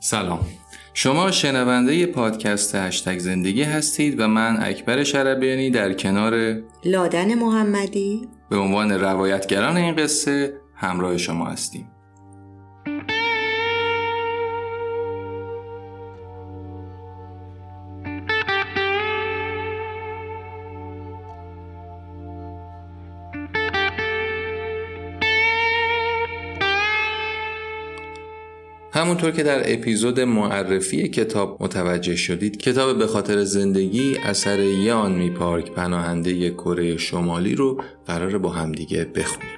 سلام. شما شنونده پادکست هشتگ زندگی هستید و من اکبر شربیانی در کنار لادن محمدی. به عنوان روایتگران این قصه همراه شما هستیم. همونطور که در اپیزود معرفی کتاب متوجه شدید کتاب به خاطر زندگی اثر یان می پارک پناهنده کره شمالی رو قرار با همدیگه بخونیم.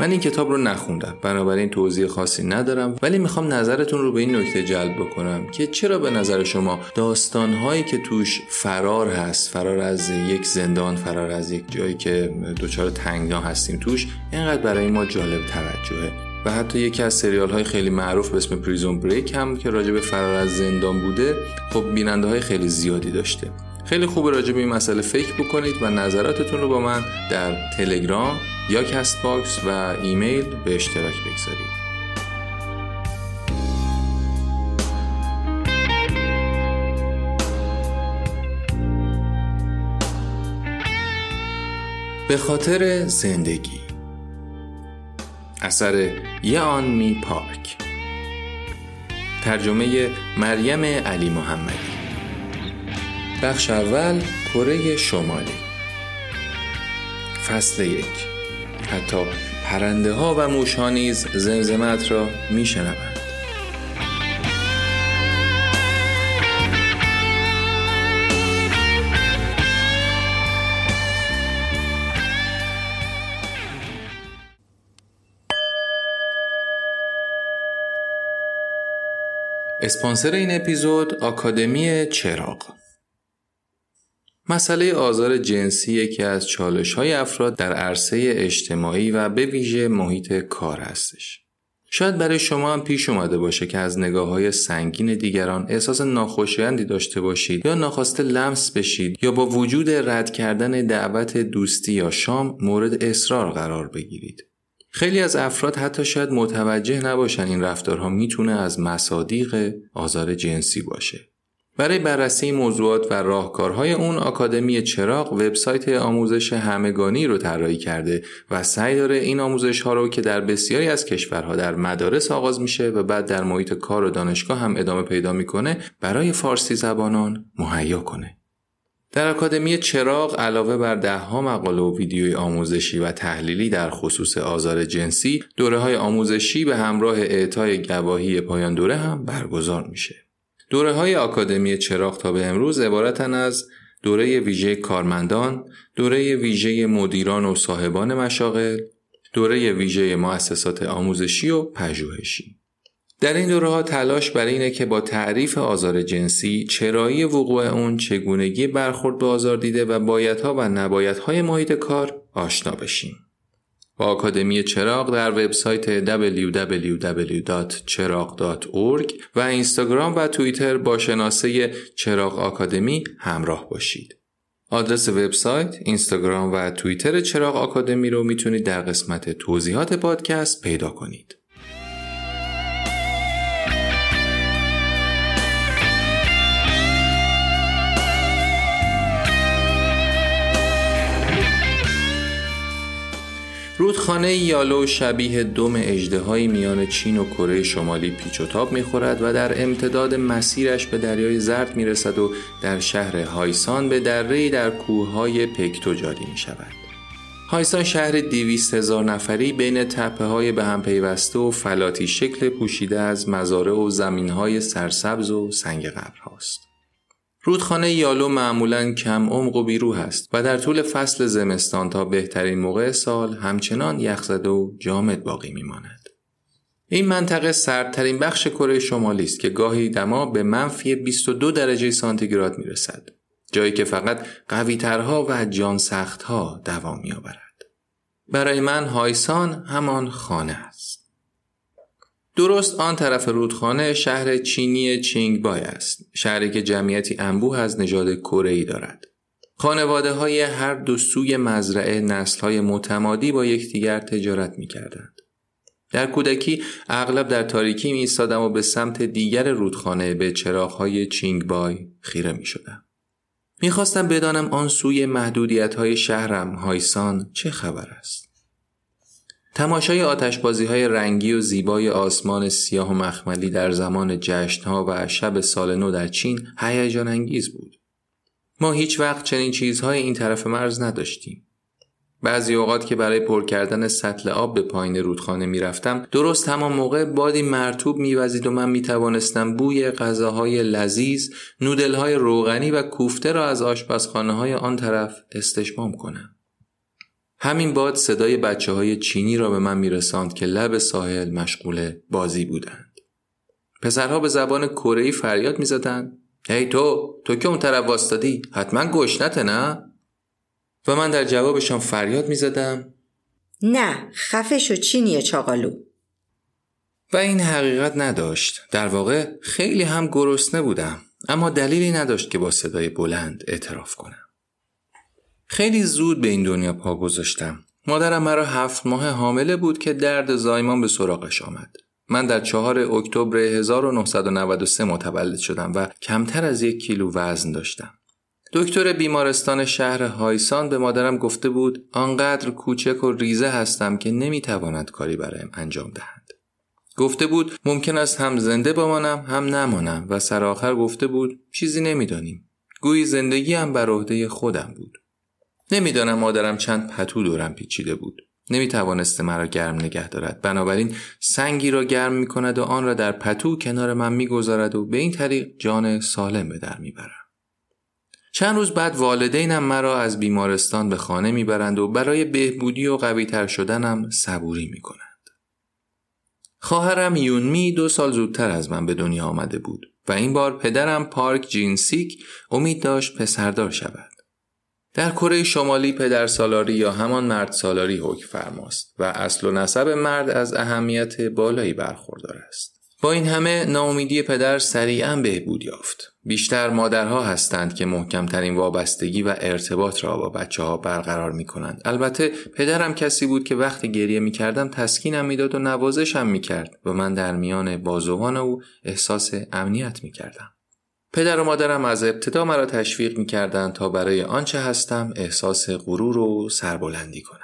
من این کتاب رو نخوندم بنابراین توضیح خاصی ندارم ولی می‌خوام نظرتون رو به این نکته جلب بکنم که چرا به نظر شما داستانهایی که توش فرار هست فرار از یک زندان فرار از یک جایی که دچار تنگنا هستیم توش اینقدر برای ما جالب توجهه؟ و حتی یکی از سریال های خیلی معروف به اسم Prison Break هم که راجع به فرار از زندان بوده خب بیننده های خیلی زیادی داشته. خیلی خوب راجع به این مسئله فکر بکنید و نظراتتون رو با من در تلگرام یا کست باکس و ایمیل به اشتراک بگذارید. به خاطر زندگی. اثر یان می پارک ترجمه مریم علی محمدی. بخش اول کره شمالی. فصل یک. حتی پرنده ها و موش ها نیز زمزمت را می شنوند. اسپانسر این اپیزود آکادمی چراغ مسئله آزار جنسی یکی از چالش های افراد در عرصه اجتماعی و به ویژه محیط کار هستش. شاید برای شما هم پیش اومده باشه که از نگاه های سنگین دیگران احساس ناخوشایندی داشته باشید یا ناخواسته لمس بشید یا با وجود رد کردن دعوت دوستی یا شام مورد اصرار قرار بگیرید. خیلی از افراد حتی شاید متوجه نباشن این رفتارها می‌تونه از مصادیق آزار جنسی باشه. برای بررسی موضوعات و راهکارهای اون آکادمی چراغ وبسایت آموزش همگانی رو طراحی کرده و سعی داره این آموزش ها رو که در بسیاری از کشورها در مدارس آغاز میشه و بعد در محیط کار و دانشگاه هم ادامه پیدا می‌کنه برای فارسی زبانان مهیا کنه. در آکادمی چراغ علاوه بر دهها مقاله و ویدیوی آموزشی و تحلیلی در خصوص آزار جنسی، دوره های آموزشی به همراه اعطای گواهی پایان دوره هم برگزار میشه. دوره های آکادمی چراغ تا به امروز عبارتن از دوره ویژه کارمندان، دوره ویژه مدیران و صاحبان مشاغل، دوره ویژه مؤسسات آموزشی و پژوهشی. در این دوره ها تلاش برای اینه که با تعریف آزار جنسی چرایی وقوع اون چگونگی برخورد به آزار دیده و بایدها و نبایدهای محیط کار آشنا بشیم. با آکادمی چراغ در وبسایت www.چراغ.org و اینستاگرام و توییتر با شناسه چراغ آکادمی همراه باشید. آدرس وبسایت، اینستاگرام و توییتر چراغ آکادمی رو می‌تونید در قسمت توضیحات پادکست پیدا کنید. رودخانه یالو شبیه دم اجدهایی میان چین و کره شمالی پیچ و تاب می‌خورد و در امتداد مسیرش به دریای زرد می‌رسد و در شهر هایسان به دره در کوههای پکتو جاری می شود. هایسان شهر دیویست هزار نفری بین تپه های به هم پیوسته و فلاتی شکل پوشیده از مزارع و زمین های سرسبز و سنگ قبر هاست. رودخانه یالو معمولا کم عمق و بیروح است و در طول فصل زمستان تا بهترین موقع سال همچنان یخزده و جامد باقی میماند. این منطقه سردترین بخش کره شمالی است که گاهی دما به منفی 22 درجه سانتیگراد می رسد. جایی که فقط قویترها و جان سختها دوام می آورد. برای من هایسان همان خانه است. درست آن طرف رودخانه شهر چینی چینگبای است شهری که جمعیتی انبوه از نژاد کره دارد خانواده های هر دو سوی مزرعه نسل های متمادی با یکدیگر تجارت می کردند. در کودکی اغلب در تاریکی می ایستادم و به سمت دیگر رودخانه به چراغهای چینگ بای خیره می شدم. می‌خواستم بدانم آن سوی محدودیت های شهرم هایسان چه خبر است. تماشای آتشبازی های رنگی و زیبای آسمان سیاه و مخملی در زمان جشن ها و شب سال نو در چین هیجان انگیز بود. ما هیچ وقت چنین چیزهای این طرف مرز نداشتیم. بعضی اوقات که برای پر کردن سطل آب به پایین رودخانه می‌رفتم درست همان موقع بادی مرتوب میوزید و من می‌توانستم بوی غذاهای لذیذ نودلهای روغنی و کوفته را از آشپزخانه های آن طرف استشمام کنم همین باد صدای بچه های چینی را به من میرساند که لب ساحل مشغول بازی بودند. پسرها به زبان کره فریاد می‌زدند. هی تو تو که اون طرف واستادی حتما گشنته نه؟ و من در جوابشان فریاد می زدم نه خفه شو چینیه چاقالو. و این حقیقت نداشت. در واقع خیلی هم گرسنه بودم اما دلیلی نداشت که با صدای بلند اعتراف کنم. خیلی زود به این دنیا پا گذاشتم مادرم مرا هفت ماه حامله بود که درد زایمان به سراغش آمد من در چهار اکتبر 1993 متولد شدم و کمتر از یک کیلو وزن داشتم دکتر بیمارستان شهر هایسان به مادرم گفته بود آنقدر کوچک و ریزه هستم که نمی‌تواند کاری برایم انجام دهند. گفته بود ممکن است هم زنده بمانم هم نمانم و سرآخر گفته بود چیزی نمی‌دانیم. گویی زندگی هم بر عهده خودم بود. نمی‌دانم مادرم چند پتو دورم پیچیده بود. نمی توانسته مرا گرم نگه دارد بنابراین سنگی را گرم می کند و آن را در پتو کنار من می‌گذارد و به این طریق جان سالم به در می‌برم چند روز بعد والدینم مرا از بیمارستان به خانه می‌برند و برای بهبودی و قویتر شدنم صبوری می‌کنند. خواهرم یونمی دو سال زودتر از من به دنیا آمده بود و این بار پدرم پارک جینسیک امید داشت پسردار شود. در کره شمالی پدر سالاری یا همان مرد سالاری حکم فرماست و اصل و نسب مرد از اهمیت بالایی برخوردار است. با این همه ناامیدی پدر سریعا بهبود یافت. بیشتر مادرها هستند که محکمترین وابستگی و ارتباط را با بچه ها برقرار می کنند. البته پدرم کسی بود که وقتی گریه می کردم تسکینم می‌داد و نوازشم می کرد و من در میان بازوان او احساس امنیت می کردم. پدر و مادرم از ابتدا مرا تشویق می کردند تا برای آنچه هستم احساس غرور و سربلندی کنم.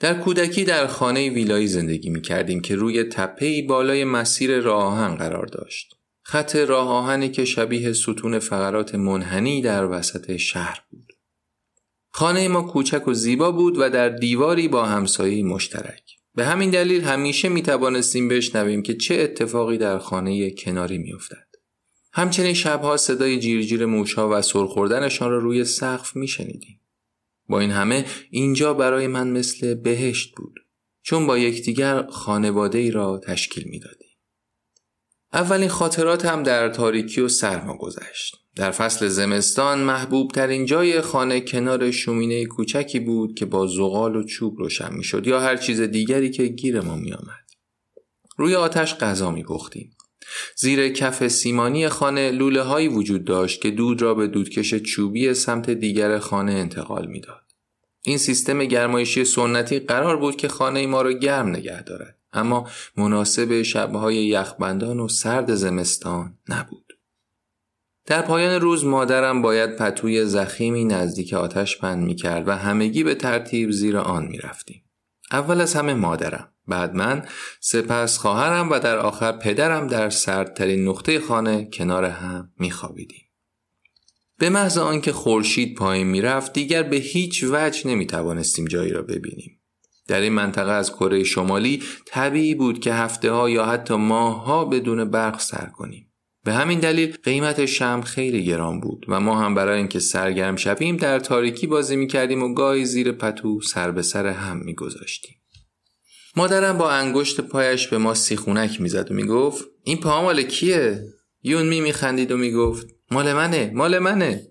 در کودکی در خانه ویلایی زندگی می کردیم که روی تپهی بالای مسیر راه قرار داشت. خط راه که شبیه ستون فقرات منحنی در وسط شهر بود. خانه ما کوچک و زیبا بود و در دیواری با همسایه مشترک. به همین دلیل همیشه می توانستیم بشنویم که چه اتفاقی در خانه کناری می افتد. همچنین شبها صدای جیرجیر موشها و سرخوردنشان را روی سقف می شنیدیم. با این همه اینجا برای من مثل بهشت بود چون با یکدیگر خانواده ای را تشکیل می‌دادیم. اولین خاطرات هم در تاریکی و سرما گذشت. در فصل زمستان محبوب ترین جای خانه کنار شومینه کوچکی بود که با زغال و چوب روشن می شد یا هر چیز دیگری که گیر ما می آمد. روی آتش غذا می پختیم. زیر کف سیمانی خانه لوله هایی وجود داشت که دود را به دودکش چوبی سمت دیگر خانه انتقال می‌داد. این سیستم گرمایشی سنتی قرار بود که خانه ما را گرم نگه دارد اما مناسب شبهای یخبندان و سرد زمستان نبود. در پایان روز مادرم باید پتوی زخیمی نزدیک آتش پند می کرد و همگی به ترتیب زیر آن می رفتیم. اول از همه مادرم بعد من سپس خواهرم و در آخر پدرم در سردترین نقطه خانه کنار هم می خوابیدیم. به محض آنکه خورشید پایین می‌رفت دیگر به هیچ وجه نمی توانستیم جایی را ببینیم. در این منطقه از کره شمالی طبیعی بود که هفته ها یا حتی ماه ها بدون برق سر کنیم. به همین دلیل قیمت شم خیلی گران بود و ما هم برای اینکه سرگرم شویم در تاریکی بازی می کردیم و گاهی زیر پتو سر به سر هم می گذاشتیم. مادرم با انگشت پایش به ما سیخونک می‌زد و می‌گفت این پا مال کیه یون می میخندید و می‌گفت مال منه مال منه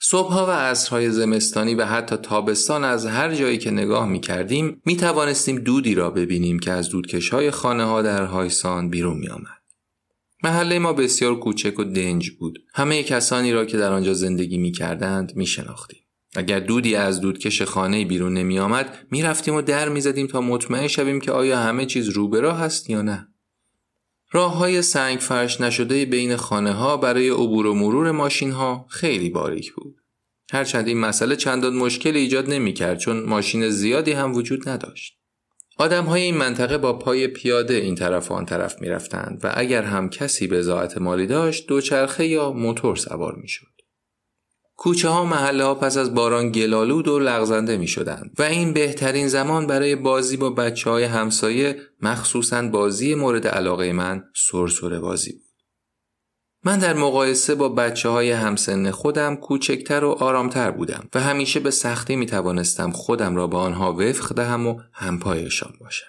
صبحها و عصرهای زمستانی و حتی تابستان از هر جایی که نگاه می کردیم می توانستیم دودی را ببینیم که از دودکش های خانه ها در هایسان بیرون می آمد. محله ما بسیار کوچک و دنج بود. همه کسانی را که در آنجا زندگی می کردند می شناختیم. اگر دودی از دودکش خانه بیرون نمی آمد می رفتیم و در می زدیم تا مطمئن شویم که آیا همه چیز رو به راه است یا نه. راه های سنگ فرش نشده بین خانه ها برای عبور و مرور ماشین ها خیلی باریک بود. هرچند این مسئله چندان مشکل ایجاد نمی کرد چون ماشین زیادی هم وجود نداشت. آدم های این منطقه با پای پیاده این طرف و آن طرف می رفتند و اگر هم کسی به ذات مالی داشت دوچرخه یا موتور سوار می شد. کوچه ها محله ها پس از باران گلالود و لغزنده می شدند و این بهترین زمان برای بازی با بچه های همسایه مخصوصا بازی مورد علاقه من سرسره بازی بود. من در مقایسه با بچه های همسن خودم کوچکتر و آرامتر بودم و همیشه به سختی می توانستم خودم را با آنها وفق دهم و همپایشان باشم.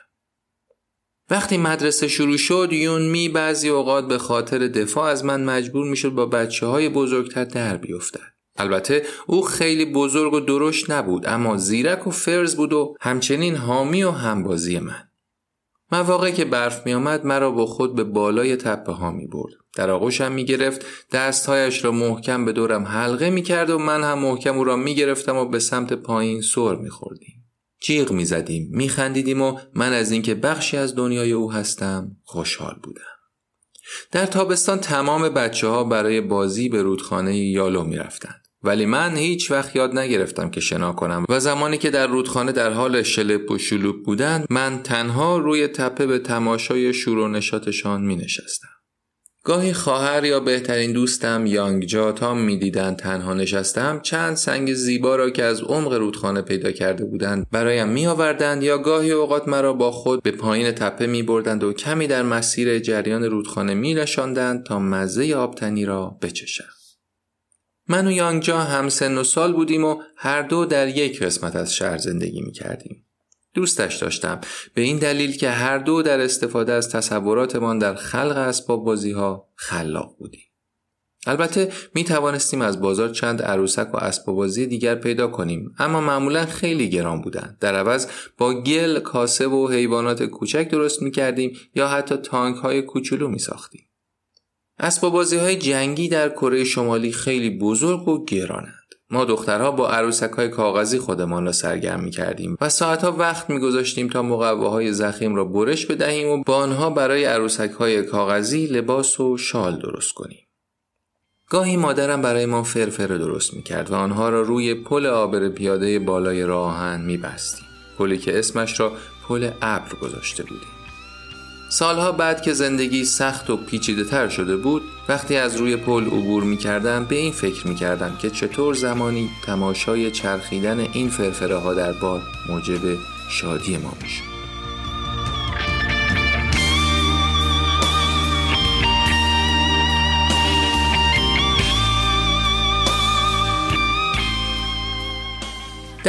وقتی مدرسه شروع شد یون می بعضی اوقات به خاطر دفاع از من مجبور می شد با بچه های بزرگتر در بیفتد. البته او خیلی بزرگ و درشت نبود اما زیرک و فرز بود و همچنین حامی و همبازی من. مواقع که برف می آمد مرا با خود به بالای تپه ها می برد. در آغوشم می گرفت دستهایش را محکم به دورم حلقه می کرد و من هم محکم او را می گرفتم و به سمت پایین سر می خوردیم. جیغ می زدیم می خندیدیم و من از اینکه بخشی از دنیای او هستم خوشحال بودم. در تابستان تمام بچه ها برای بازی به رودخانه یالو می رفتند. ولی من هیچ وقت یاد نگرفتم که شنا کنم و زمانی که در رودخانه در حال شلپ و شلوب بودند من تنها روی تپه به تماشای شور و نشاتشان می نشستم. گاهی خواهر یا بهترین دوستم یانگ جا تا می‌دیدند تنها نشستم چند سنگ زیبا را که از عمق رودخانه پیدا کرده بودند برایم می آوردند یا گاهی اوقات مرا با خود به پایین تپه می بردند و کمی در مسیر جریان رودخانه می تا مزه آبتنی را بچشم. من و یانگجا هم سن و سال بودیم و هر دو در یک قسمت از شهر زندگی می کردیم. دوستش داشتم به این دلیل که هر دو در استفاده از تصوراتمان در خلق اسباب بازی ها خلاق بودیم. البته می توانستیم از بازار چند عروسک و اسباب بازی دیگر پیدا کنیم اما معمولا خیلی گران بودند. در عوض با گل، کاسه و حیوانات کوچک درست می کردیم یا حتی تانک های کوچولو می ساختیم. اسباب بازی های جنگی در کره شمالی خیلی بزرگ و گرانند. ما دخترها با عروسک های کاغذی خودمان را سرگرم می کردیم و ساعتها وقت می گذاشتیم تا مقواهای زخیم را برش بدهیم و با آنها برای عروسک های کاغذی لباس و شال درست کنیم. گاهی مادرم برای ما فرفره درست می کرد و آنها را روی پل آبر پیاده بالای راهن می بستیم. پلی که اسمش را پل ابر گذاشته بودیم. سالها بعد که زندگی سخت و پیچیده تر شده بود وقتی از روی پل عبور می کردم به این فکر می کردم که چطور زمانی تماشای چرخیدن این فرفره ها در باد موجب شادی ما می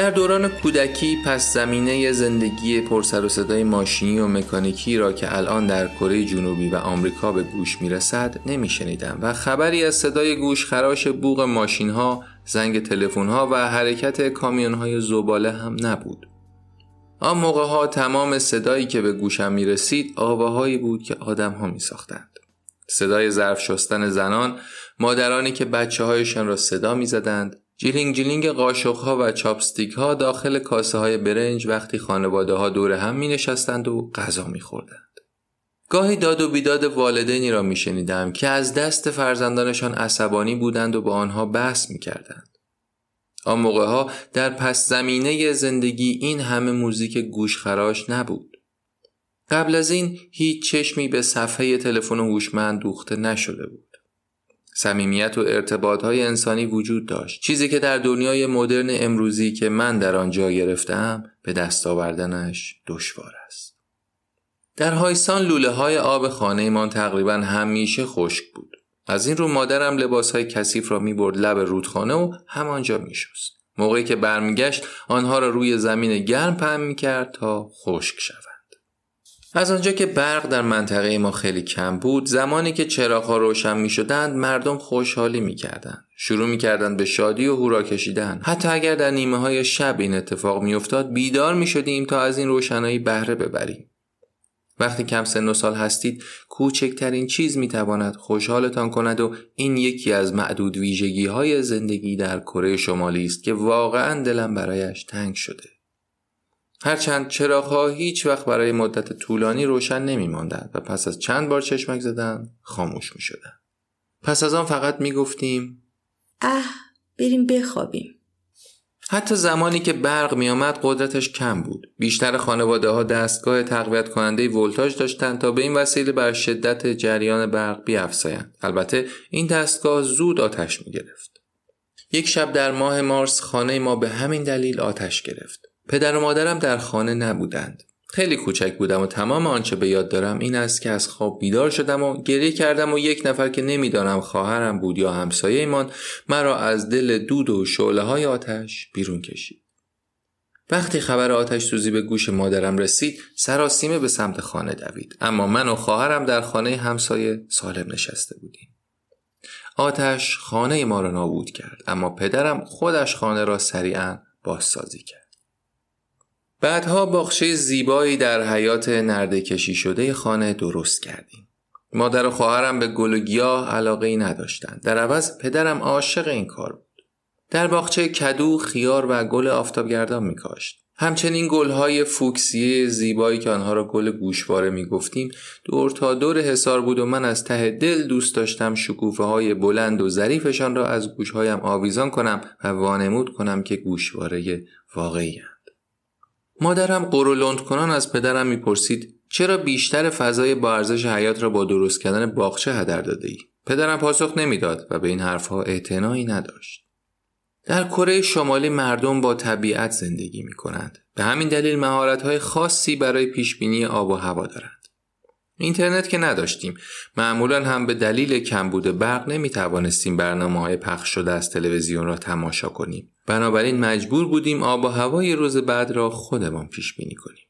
در دوران کودکی پس زمینه زندگی پرسر و صدای ماشینی و مکانیکی را که الان در کره جنوبی و آمریکا به گوش می رسد نمی شنیدم و خبری از صدای گوش خراش بوق ماشین ها، زنگ تلفن ها و حرکت کامیون های زباله هم نبود. آن موقع ها تمام صدایی که به گوشم می رسید آواهایی بود که آدم ها می ساختند. صدای ظرف شستن زنان، مادرانی که بچه هایشان را صدا می زدند، جیلینگ جیلینگ قاشق ها و chopstick ها داخل کاسه های برنج وقتی خانواده ها دور هم می نشستند و غذا می خوردند. گاهی داد و بیداد والدینی را می شنیدم که از دست فرزندانشان عصبانی بودند و با آنها بحث می کردند. آن موقع ها در پس زمینه زندگی این همه موزیک گوشخراش نبود. قبل از این هیچ چشمی به صفحه تلفن هوشمند دوخته نشده بود. صمیمیت و ارتباط های انسانی وجود داشت. چیزی که در دنیای مدرن امروزی که من در آنجا گرفتم به دست آوردنش دشوار است. در هایسان لوله های آب خانه من تقریبا همیشه خشک بود. از این رو مادرم لباس های کثیف را می برد لب رودخانه و همانجا می شست. موقعی که برمیگشت آنها را روی زمین گرم پهن می کرد تا خشک شود. از آنجا که برق در منطقه ما خیلی کم بود زمانی که چراغها روشن می شدند مردم خوشحالی می کردند. شروع می کردند به شادی و هورا کشیدن حتی اگر در نیمه های شب این اتفاق می افتاد بیدار می شدیم تا از این روشنایی بهره ببریم وقتی کم سن و سال هستید کوچکترین چیز می‌تواند خوشحالتان کند و این یکی از معدود ویژگی های زندگی در کره شمالی است که واقعا دلم برایش تنگ شده. هرچند چراغها هیچ وقت برای مدت طولانی روشن نمی ماندند و پس از چند بار چشمک زدن خاموش می شدن. پس از آن فقط می گفتیم اه بریم بخوابیم. حتی زمانی که برق می آمد قدرتش کم بود. بیشتر خانواده ها دستگاه تقویت کننده ولتاژ داشتند تا به این وسیله بر شدت جریان برق بیافزایند. البته این دستگاه زود آتش می گرفت. یک شب در ماه مارس خانه ما به همین دلیل آتش گرفت. پدر و مادرم در خانه نبودند. خیلی کوچک بودم و تمام آنچه به یاد دارم این است که از خواب بیدار شدم و گریه کردم و یک نفر که نمی‌دانم خواهرم بود یا همسایهمان مرا از دل دود و شعله های آتش بیرون کشید. وقتی خبر آتش سوزی به گوش مادرم رسید سراسیمه به سمت خانه دوید اما من و خواهرم در خانه همسایه سالم نشسته بودیم. آتش خانه ما را نابود کرد اما پدرم خودش خانه را سریعا بازسازی کرد. بعدها باغچه زیبایی در حیات نرده کشی شده خانه درست کردیم. مادر و خواهرم به گل و گیاه علاقه ای نداشتند. در عوض پدرم عاشق این کار بود. در باغچه کدو، خیار و گل آفتابگردان میکاشت. همچنین گلهای فوکسیه زیبایی که آنها را گل گوشواره می گفتیم دور تا دور حسار بود و من از ته دل دوست داشتم شکوفه های بلند و ظریفشان را از گوشهایم آویزان کنم و وانمود کنم که گوشواره واقعی مادرم قرولند کنان از پدرم می‌پرسید چرا بیشتر فضای با ارزش حیات را با درست کردن باغچه هدر داده ای؟ پدرم پاسخ نمی‌داد و به این حرفها اعتنایی نداشت. در کره شمالی مردم با طبیعت زندگی می کنند. به همین دلیل مهارت خاصی برای پیشبینی آب و هوا دارند. اینترنت که نداشتیم معمولا هم به دلیل کمبود برق نمی توانستیم برنامه های پخش شده از تلویزیون را تماشا کنیم بنابراین مجبور بودیم آب و هوای روز بعد را خودمان پیش بینی کنیم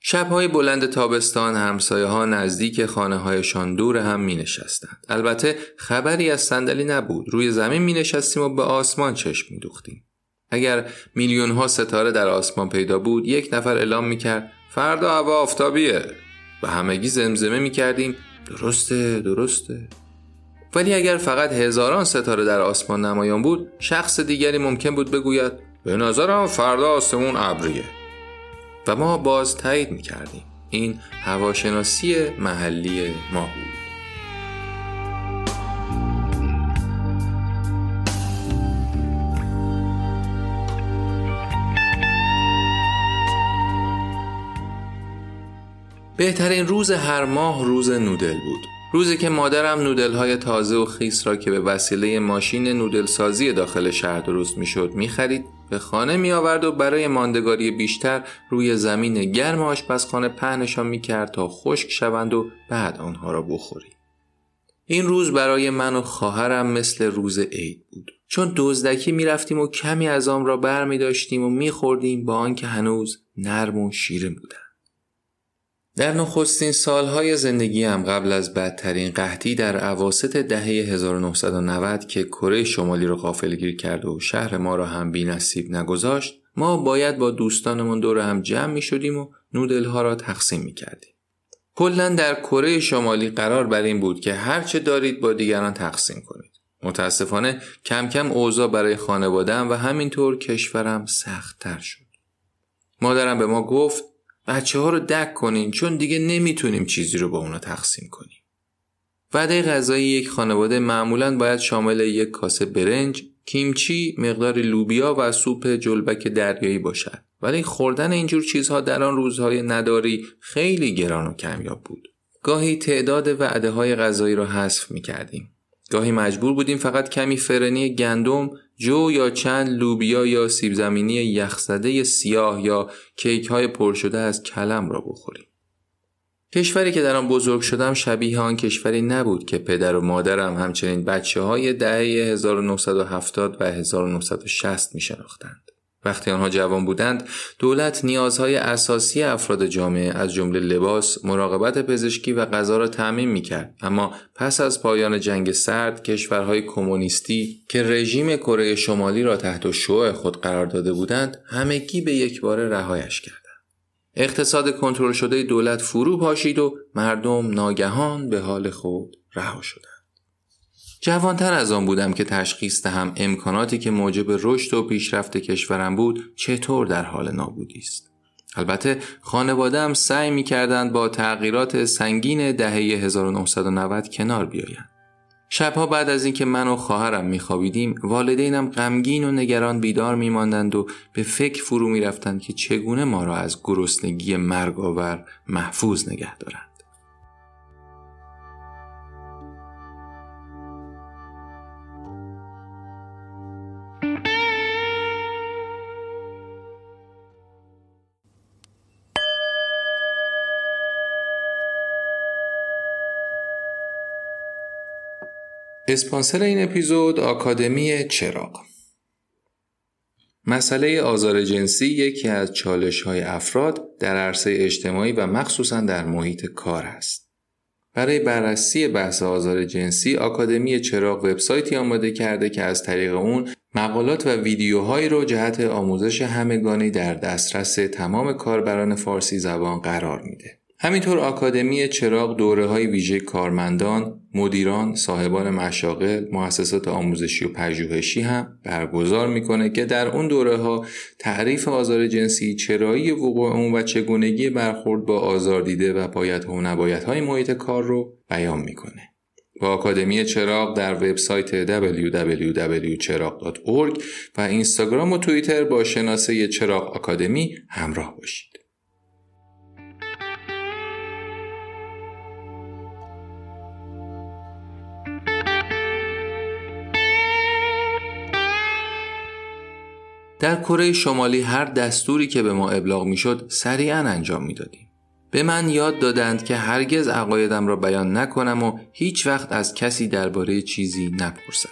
شبهای بلند تابستان همسایه ها نزدیک خانه هایشان دور هم می نشستند. البته خبری از صندلی نبود. روی زمین می نشستیم و به آسمان چشم می دوختیم. اگر میلیون ها ستاره در آسمان پیدا بود یک نفر اعلام می کرد فردا هوا آفتابیه و همگی زمزمه می کردیم درسته درسته ولی اگر فقط هزاران ستاره در آسمان نمایان بود شخص دیگری ممکن بود بگوید به نظرم فردا آسمون ابریه. و ما باز تایید می کردیم این هواشناسی محلی ما بود. بهترین روز هر ماه روز نودل بود. روزی که مادرم نودل های تازه و خیس را که به وسیله ماشین نودل سازی داخل شهر درست می‌شد می‌خرید به خانه می آورد و برای ماندگاری بیشتر روی زمین گرم آشپزخانه پهنشان می کرد تا خشک شوند و بعد آنها را بخوریم. این روز برای من و خواهرم مثل روز عید بود چون دزدکی می رفتیم و کمی از آن را بر می داشتیم و می خوردیم با آنکه هنوز نرم و شیرین بودند. در نخستین سالهای زندگیم قبل از بدترین قحطی در عواست دهه 1990 که کره شمالی را غافلگیر کرد و شهر ما را هم بی نصیب نگذاشت ما باید با دوستانمون دور هم جمع می شدیم و نودل ها را تقسیم می کردیم. کلا در کره شمالی قرار بر این بود که هرچه دارید با دیگران تقسیم کنید. متاسفانه کم کم اوضاع برای خانوادم و همینطور کشورم سختتر شد. مادرم به ما گفت بچه ها رو دک کنین چون دیگه نمی‌تونیم چیزی رو با اونا تقسیم کنیم. وعده غذایی یک خانواده معمولا باید شامل یک کاسه برنج، کیمچی، مقدار لوبیا و سوپ جلبک دریایی باشد. ولی خوردن اینجور چیزها در آن روزهای نداری خیلی گران و کمیاب بود. گاهی تعداد وعده های غذایی را حذف می کردیم. گاهی مجبور بودیم فقط کمی فرنی گندم جو یا چند لوبیا یا سیب زمینی یخزده سیاه یا کیک های پر شده از کلم را بخوریم. کشوری که در آن بزرگ شدم شبیه آن کشوری نبود که پدر و مادرم همچنین بچه های دهه 1970 و 1960 می شناختند. وقتی آنها جوان بودند دولت نیازهای اساسی افراد جامعه از جمله لباس، مراقبت پزشکی و غذا را تعمین می‌کرد اما پس از پایان جنگ سرد کشورهای کمونیستی که رژیم کره شمالی را تحت شعاع خود قرار داده بودند همگی به یک بار رهایش کردند اقتصاد کنترل شده دولت فرو پاشید و مردم ناگهان به حال خود رها شدند. جوانتر از آن بودم که تشخیص دهم امکاناتی که موجب رشد و پیشرفت کشورم بود چطور در حال نابودی است. البته خانوادهام سعی می کردند با تغییرات سنگین دهه 1990 کنار بیایند. شبها بعد از اینکه من و خواهرم میخوابیدیم والدینم غمگین و نگران بیدار میماندند و به فکر فرو می‌رفتند که چگونه ما را از گرسنگی مرگآور محفوظ نگه دارند اسپانسر این اپیزود آکادمی چراغ مسئله آزار جنسی یکی از چالش های افراد در عرصه اجتماعی و مخصوصا در محیط کار است. برای بررسی بحث آزار جنسی آکادمی چراغ وبسایتی آماده کرده که از طریق اون مقالات و ویدیوهایی رو جهت آموزش همگانی در دسترس تمام کاربران فارسی زبان قرار میده. همینطور آکادمی چراغ دوره های ویژه کارمندان، مدیران، صاحبان مشاغل، مؤسسات آموزشی و پژوهشی هم برگزار می‌کنه که در اون دوره ها تعریف آزار جنسی، چرایی وقوع اون و چگونگی برخورد با آزار دیده و باید و نباید های محیط کار رو بیان می‌کنه. با آکادمی چراغ در وبسایت www.چراغ.org و اینستاگرام و توییتر با شناسه چراغ آکادمی همراه باشید. در کره شمالی هر دستوری که به ما ابلاغ می‌شد سریعا انجام می‌دادیم. به من یاد دادند که هرگز عقایدم را بیان نکنم و هیچ وقت از کسی درباره چیزی نپرسم.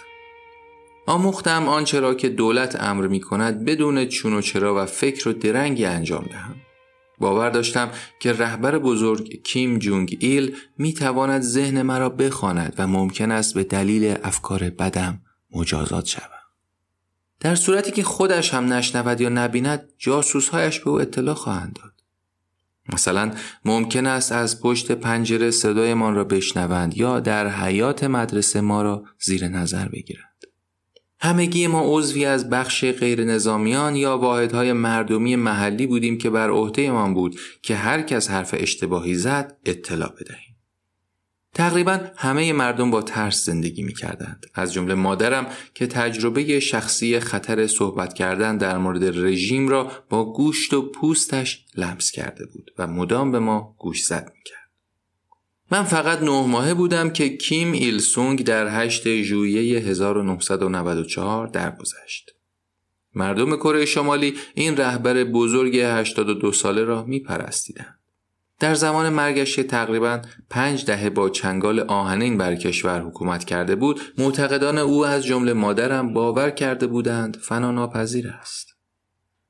آموختم آنچه را که دولت امر می کند بدون چون و چرا و فکر و درنگی انجام دهم. باور داشتم که رهبر بزرگ کیم جونگ ایل می تواند ذهن مرا بخواند و ممکن است به دلیل افکار بدم مجازات شود. در صورتی که خودش هم نشنود یا نبیند جاسوسهایش به او اطلاع خواهند داد. مثلا ممکن است از پشت پنجره صدایمان را بشنوند یا در حیات مدرسه ما را زیر نظر بگیرند. همگی ما عضوی از بخش غیر نظامیان یا واحدهای مردمی محلی بودیم که بر عهدهمان بود که هر کس حرف اشتباهی زد اطلاع بدهیم. تقریبا همه مردم با ترس زندگی می کردند. از جمله مادرم که تجربه شخصی خطر صحبت کردن در مورد رژیم را با گوشت و پوستش لمس کرده بود و مدام به ما گوش زد می کرد. من فقط نه ماهه بودم که کیم ایل سونگ در 8 ژوئیه 1994 درگذشت. مردم کره شمالی این رهبر بزرگ 82 ساله را می پرستیدند. در زمان مرگش که تقریبا پنج دهه با چنگال آهنین بر کشور حکومت کرده بود معتقدان او از جمله مادرم باور کرده بودند فنا ناپذیر است.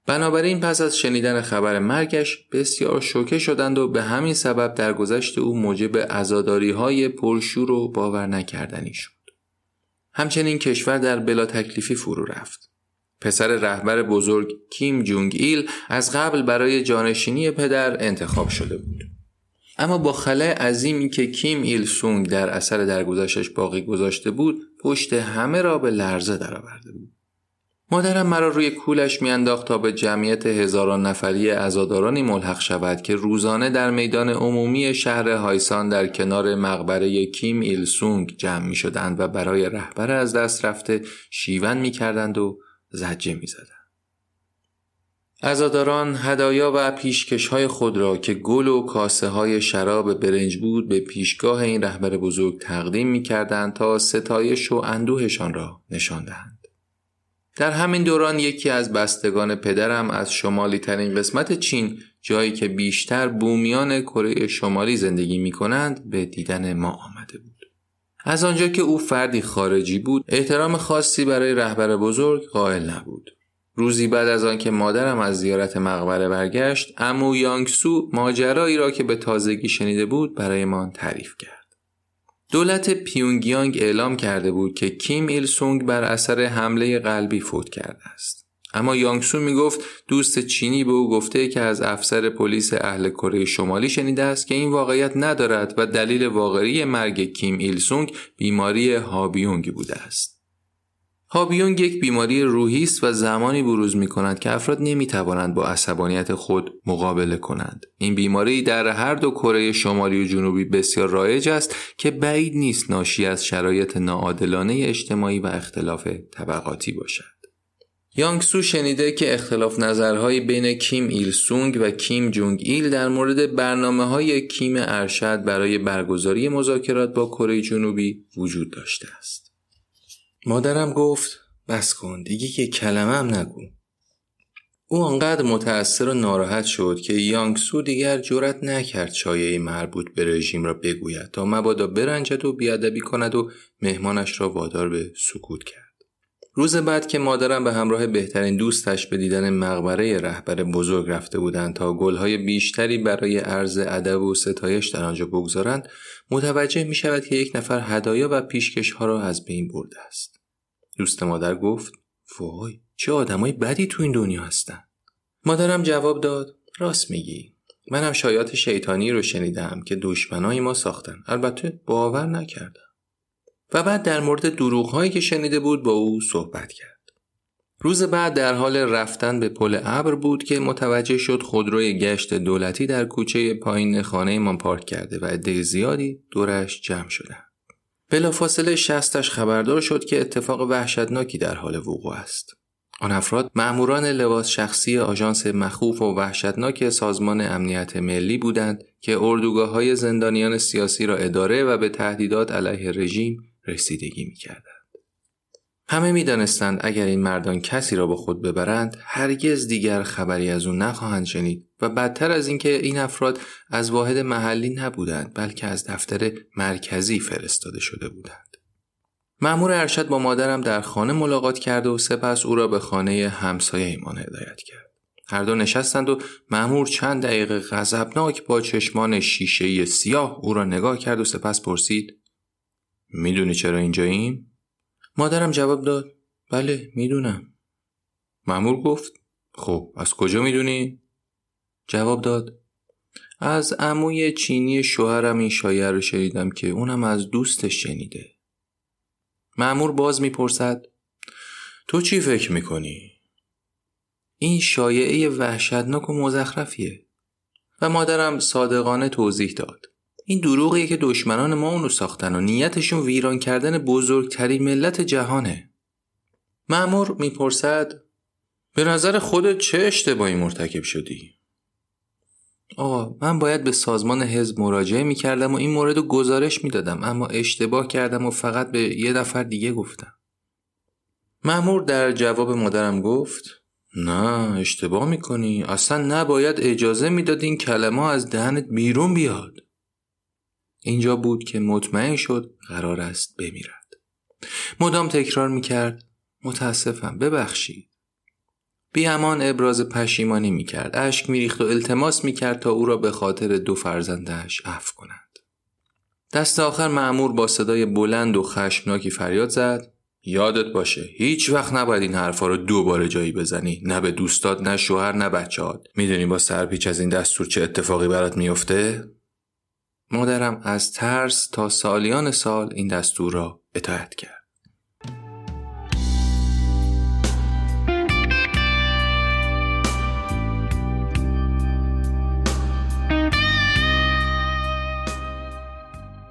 بنابراین پس از شنیدن خبر مرگش بسیار شوکه شدند و به همین سبب در گذشت او موجب عزاداری های پرشور و باور نکردنی شد. همچنین کشور در بلا تکلیفی فرو رفت. پسر رهبر بزرگ کیم جونگ ایل از قبل برای جانشینی پدر انتخاب شده بود. اما با خلای عظیمی که کیم ایل سونگ در اثر درگذشتش باقی گذاشته بود پشت همه را به لرزه درآورده بود. مادرم مرا روی کولش میانداخت تا به جمعیت هزاران نفری عزادارانی ملحق شود که روزانه در میدان عمومی شهر هایسان در کنار مقبره کیم ایل سونگ جمع می شدند و برای رهبر از دست رفته شیون می کردند و زجه می زدن. ازاداران هدایا و پیشکش های خود را که گل و کاسه های شراب برنج بود به پیشگاه این رهبر بزرگ تقدیم می کردن تا ستایش و اندوهشان را نشان دهند. در همین دوران یکی از بستگان پدرم از شمالی ترین قسمت چین جایی که بیشتر بومیان کره شمالی زندگی می کنند به دیدن ما بود. از آنجا که او فردی خارجی بود احترام خاصی برای رهبر بزرگ قائل نبود. روزی بعد از آنکه مادرم از زیارت مقبره برگشت امو یانگسو ماجرایی را که به تازگی شنیده بود برایمان تعریف کرد. دولت پیونگیانگ اعلام کرده بود که کیم ایل سونگ بر اثر حمله قلبی فوت کرده است. اما یانگسو می‌گفت دوست چینی به او گفته که از افسر پلیس اهل کره شمالی شنیده است که این واقعیت ندارد و دلیل واقعی مرگ کیم ایل سونگ بیماری هابیونگ بوده است. هابیونگ یک بیماری روحی است و زمانی بروز می کند که افراد نمی توانند با عصبانیت خود مقابله کنند. این بیماری در هر دو کره شمالی و جنوبی بسیار رایج است که بعید نیست ناشی از شرایط ناعادلانه اجتماعی و اختلاف طبقاتی باشد. یانگسو شنیده که اختلاف نظرهایی بین کیم ایل سونگ و کیم جونگ ایل در مورد برنامه های کیم ارشد برای برگزاری مذاکرات با کره جنوبی وجود داشته است. مادرم گفت بس کن دیگه که کلمه هم نگو. او آنقدر متأثر و ناراحت شد که یانگسو دیگر جرأت نکرد شایعه مربوط به رژیم را بگوید تا مبادا برنجد و بیادبی کند و مهمانش را وادار به سکوت کرد. روز بعد که مادرم به همراه بهترین دوستش به دیدن مقبره رهبر بزرگ رفته بودند تا گلهای بیشتری برای عرض ادب و ستایش در آنجا بگذارند متوجه می شود که یک نفر هدایا و پیشکش ها را از بین برده است. دوست مادر گفت وای چه آدمای بدی تو این دنیا هستن. مادرم جواب داد راست میگی. منم شایات شیطانی رو شنیدم که دشمنای ما ساختن. البته باور نکردم. و بعد در مورد دروغهایی که شنیده بود با او صحبت کرد. روز بعد در حال رفتن به پل ابر بود که متوجه شد خودروی گشت دولتی در کوچه پایین خانه من پارک کرده و عده زیادی دورش جمع شدند. بلافاصله شستش خبردار شد که اتفاق وحشتناکی در حال وقوع است. آن افراد مأموران لباس شخصی آژانس مخوف و وحشتناک سازمان امنیت ملی بودند که اردوگاه های زندانیان سیاسی را اداره و به تهدیدات علیه رژیم رسیدگی می کردند. همه می دانستند اگر این مردان کسی را با خود ببرند هرگز دیگر خبری از او نخواهند شنید و بدتر از اینکه این افراد از واحد محلی نبودند بلکه از دفتر مرکزی فرستاده شده بودند. مأمور ارشد با مادرم در خانه ملاقات کرد و سپس او را به خانه همسایه ایمان هدایت کرد. هر دو نشستند و مأمور چند دقیقه غضبناک با چشمان شیشه سیاه او را نگاه کرد و سپس پرسید می‌دونی چرا اینجاییم؟ مادرم جواب داد بله می‌دونم مامور گفت خب از کجا می‌دونی؟ جواب داد از عموی چینی شوهرم این شایعه رو شنیدم که اونم از دوستش شنیده معمور باز می‌پرسد تو چی فکر می‌کنی؟ این شایعه وحشتناک و مزخرفیه و مادرم صادقانه توضیح داد این دروغیه که دشمنان ما اونو ساختن و نیتشون ویران کردن بزرگترین ملت جهانه. معمور می‌پرسد به نظر خودت چه اشتباهی مرتکب شدی؟ آقا من باید به سازمان حزب مراجعه می‌کردم و این مورد رو گزارش می‌دادم اما اشتباه کردم و فقط به یه نفر دیگه گفتم. معمور در جواب مادرم گفت نه اشتباه می‌کنی. اصلا نباید اجازه می‌داد این کلمه از دهنت بیرون بیاد. اینجا بود که مطمئن شد قرار است بمیرد. مدام تکرار می‌کرد متاسفم ببخشید. بیامان ابراز پشیمانی می‌کرد. اشک میریخت و التماس می‌کرد تا او را به خاطر دو فرزندش عفو کند. دست آخر معمور با صدای بلند و خشمناکی فریاد زد. یادت باشه هیچ وقت نباید این حرفا رو دوباره جایی بزنی. نه به دوستات نه شوهر نه بچهات می‌دونی با سرپیچ از این دستور چه اتفاقی برات میفته مادرم از ترس تا سالیان سال این دستور را اطاعت کرد.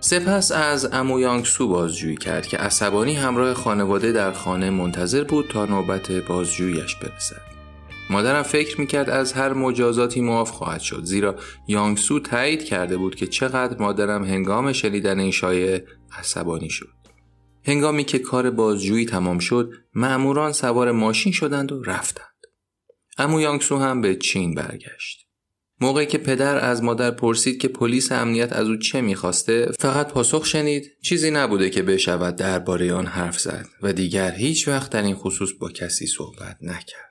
سپس از امو یانگسو بازجویی کرد که عصبانی همراه خانواده در خانه منتظر بود تا نوبت بازجوییش برسد. مادرم فکر می‌کرد از هر مجازاتی معاف خواهد شد زیرا یانگسو تایید کرده بود که چقدر مادرم هنگام شنیدن این شایعه عصبانی شد. هنگامی که کار بازجویی تمام شد معموران سوار ماشین شدند و رفتند. امو یانگسو هم به چین برگشت. موقعی که پدر از مادر پرسید که پلیس امنیت از او چه می‌خواسته فقط پاسخ شنید چیزی نبوده که بشود درباره آن حرف زد و دیگر هیچ وقت در این خصوص با کسی صحبت نکرد.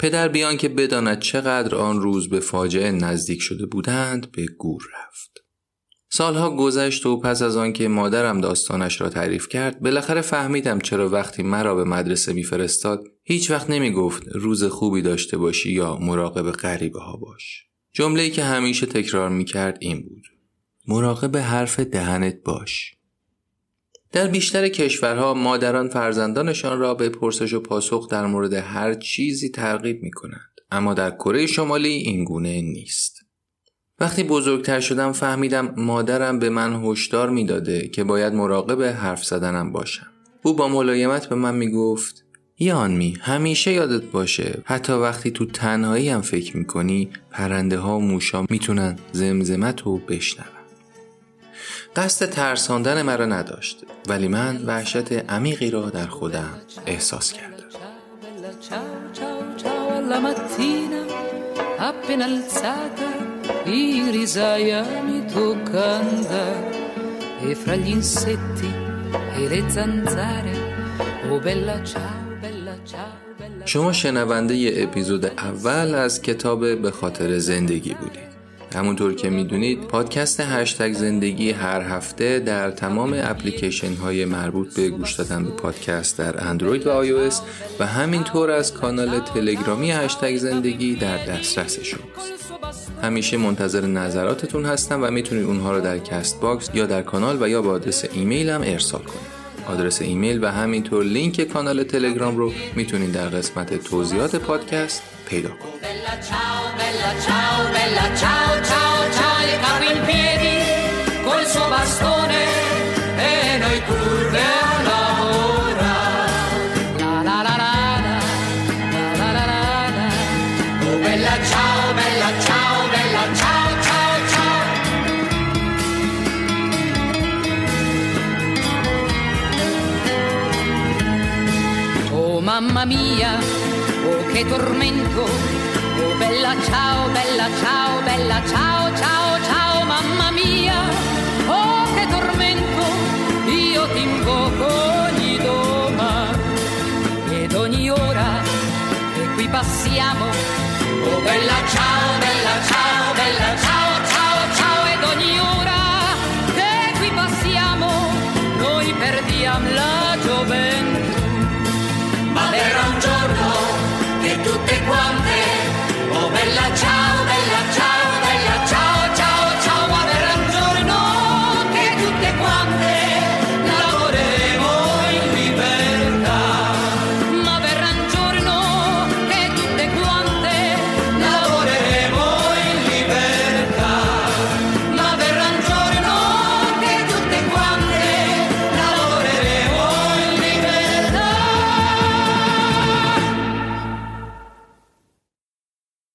پدر بیان که بداند چقدر آن روز به فاجعه نزدیک شده بودند به گور رفت. سالها گذشت و پس از آنکه مادرم داستانش را تعریف کرد بالاخره فهمیدم چرا وقتی مرا به مدرسه میفرستاد هیچ وقت نمی گفت روز خوبی داشته باشی یا مراقب غریبه ها باش. جمله‌ای که همیشه تکرار می کرد این بود. مراقب حرف دهنت باش. در بیشتر کشورها مادران فرزندانشان را به پرسش و پاسخ در مورد هر چیزی ترغیب می کنند اما در کره شمالی این گونه نیست. وقتی بزرگتر شدم فهمیدم مادرم به من هشدار می‌داده که باید مراقب حرف زدنم باشم. او با ملایمت به من می‌گفت یانمی همیشه یادت باشه حتی وقتی تو تنهایی هم فکر می‌کنی پرنده ها و موشا می‌تونن زمزمت رو بشنون. قصد ترساندن مرا نداشت ولی من وحشت عمیقی را در خودم احساس کردم. شما شنونده ی اپیزود اول از کتاب به خاطر زندگی بودید. همونطور که می‌دونید پادکست هشتگ زندگی هر هفته در تمام اپلیکیشن های مربوط به گوش دادن به پادکست در اندروید و آی‌او‌اس و همینطور از کانال تلگرامی هشتگ زندگی در دسترس شماست همیشه منتظر نظراتتون هستم و می‌تونید اونها رو در کست باکس یا در کانال و یا با آدرس ایمیل هم ارسال کنید. آدرس ایمیل و همینطور لینک کانال تلگرام رو می‌تونید در قسمت توضیحات پادکست credo. Oh, bella ciao, bella ciao, bella ciao, ciao, ciao, il capo in piedi col suo bastone e noi curve a oh, oh, mamma mia che tormento, oh bella ciao, bella ciao, bella ciao, ciao, ciao mamma mia, oh che tormento, io ti invoco ogni doma ed ogni ora che qui passiamo, oh bella ciao.